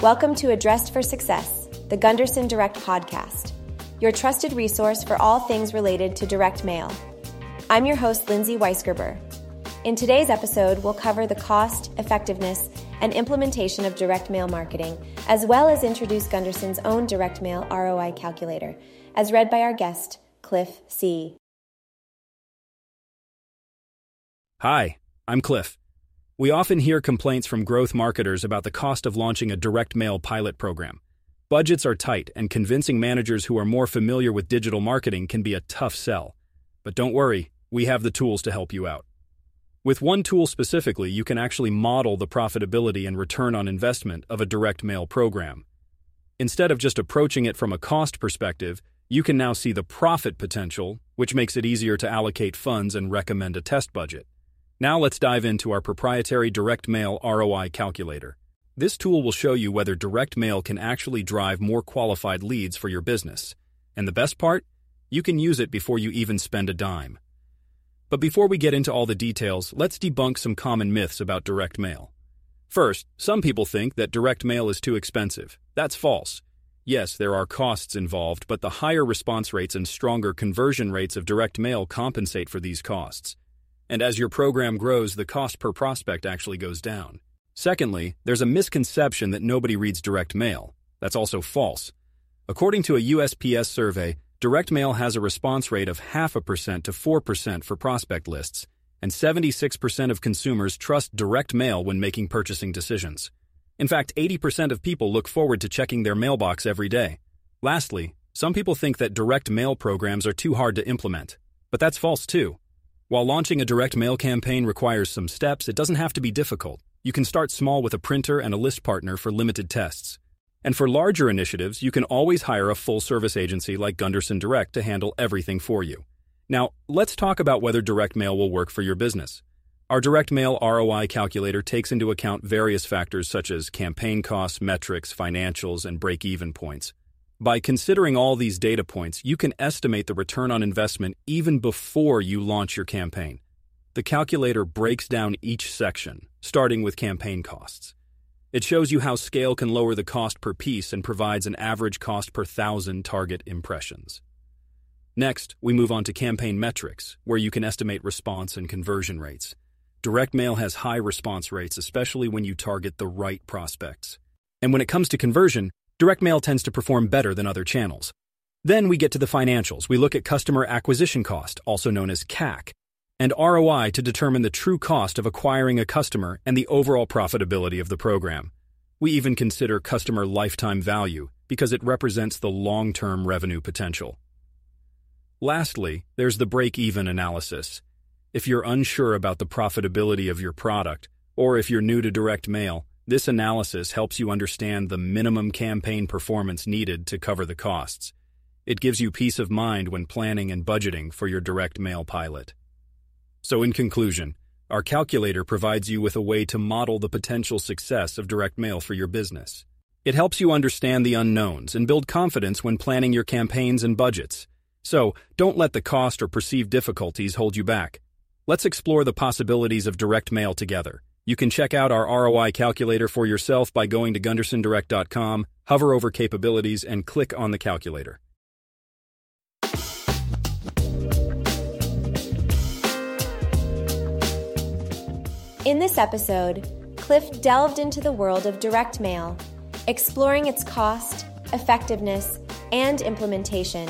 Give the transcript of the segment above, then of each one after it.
Welcome to Addressed for Success, the Gunderson Direct podcast, your trusted resource for all things related to direct mail. I'm your host, Lindsay Weisgerber. In today's episode, we'll cover the cost, effectiveness, and implementation of direct mail marketing, as well as introduce Gunderson's own direct mail ROI calculator, as read by our guest, Cliff C. Hi, I'm Cliff. We often hear complaints from growth marketers about the cost of launching a direct mail pilot program. Budgets are tight, and convincing managers who are more familiar with digital marketing can be a tough sell. But don't worry, we have the tools to help you out. With one tool specifically, you can actually model the profitability and return on investment of a direct mail program. Instead of just approaching it from a cost perspective, you can now see the profit potential, which makes it easier to allocate funds and recommend a test budget. Now let's dive into our proprietary direct mail ROI calculator. This tool will show you whether direct mail can actually drive more qualified leads for your business. And the best part? You can use it before you even spend a dime. But before we get into all the details, let's debunk some common myths about direct mail. First, some people think that direct mail is too expensive. That's false. Yes, there are costs involved, but the higher response rates and stronger conversion rates of direct mail compensate for these costs and as your program grows, the cost per prospect actually goes down. Secondly, there's a misconception that nobody reads direct mail. That's also false. According to a USPS survey, direct mail has a response rate of half a percent to 4% for prospect lists, and 76% of consumers trust direct mail when making purchasing decisions. In fact, 80% of people look forward to checking their mailbox every day. Lastly, some people think that direct mail programs are too hard to implement, but that's false too. While launching a direct mail campaign requires some steps, it doesn't have to be difficult. You can start small with a printer and a list partner for limited tests. And for larger initiatives, you can always hire a full service agency like Gunderson Direct to handle everything for you. Now, let's talk about whether direct mail will work for your business. Our direct mail ROI calculator takes into account various factors such as campaign costs, metrics, financials, and break even points. By considering all these data points, you can estimate the return on investment even before you launch your campaign. The calculator breaks down each section, starting with campaign costs. It shows you how scale can lower the cost per piece and provides an average cost per thousand target impressions. Next, we move on to campaign metrics, where you can estimate response and conversion rates. Direct mail has high response rates, especially when you target the right prospects. And when it comes to conversion, direct mail tends to perform better than other channels. Then we get to the financials. We look at customer acquisition cost, also known as CAC, and ROI to determine the true cost of acquiring a customer and the overall profitability of the program. We even consider customer lifetime value because it represents the long term revenue potential. Lastly, there's the break even analysis. If you're unsure about the profitability of your product, or if you're new to direct mail, this analysis helps you understand the minimum campaign performance needed to cover the costs. It gives you peace of mind when planning and budgeting for your direct mail pilot. So, in conclusion, our calculator provides you with a way to model the potential success of direct mail for your business. It helps you understand the unknowns and build confidence when planning your campaigns and budgets. So, don't let the cost or perceived difficulties hold you back. Let's explore the possibilities of direct mail together. You can check out our ROI calculator for yourself by going to gundersondirect.com, hover over capabilities, and click on the calculator. In this episode, Cliff delved into the world of direct mail, exploring its cost, effectiveness, and implementation,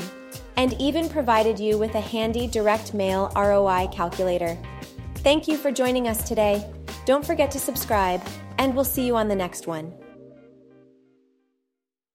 and even provided you with a handy direct mail ROI calculator. Thank you for joining us today. Don't forget to subscribe, and we'll see you on the next one.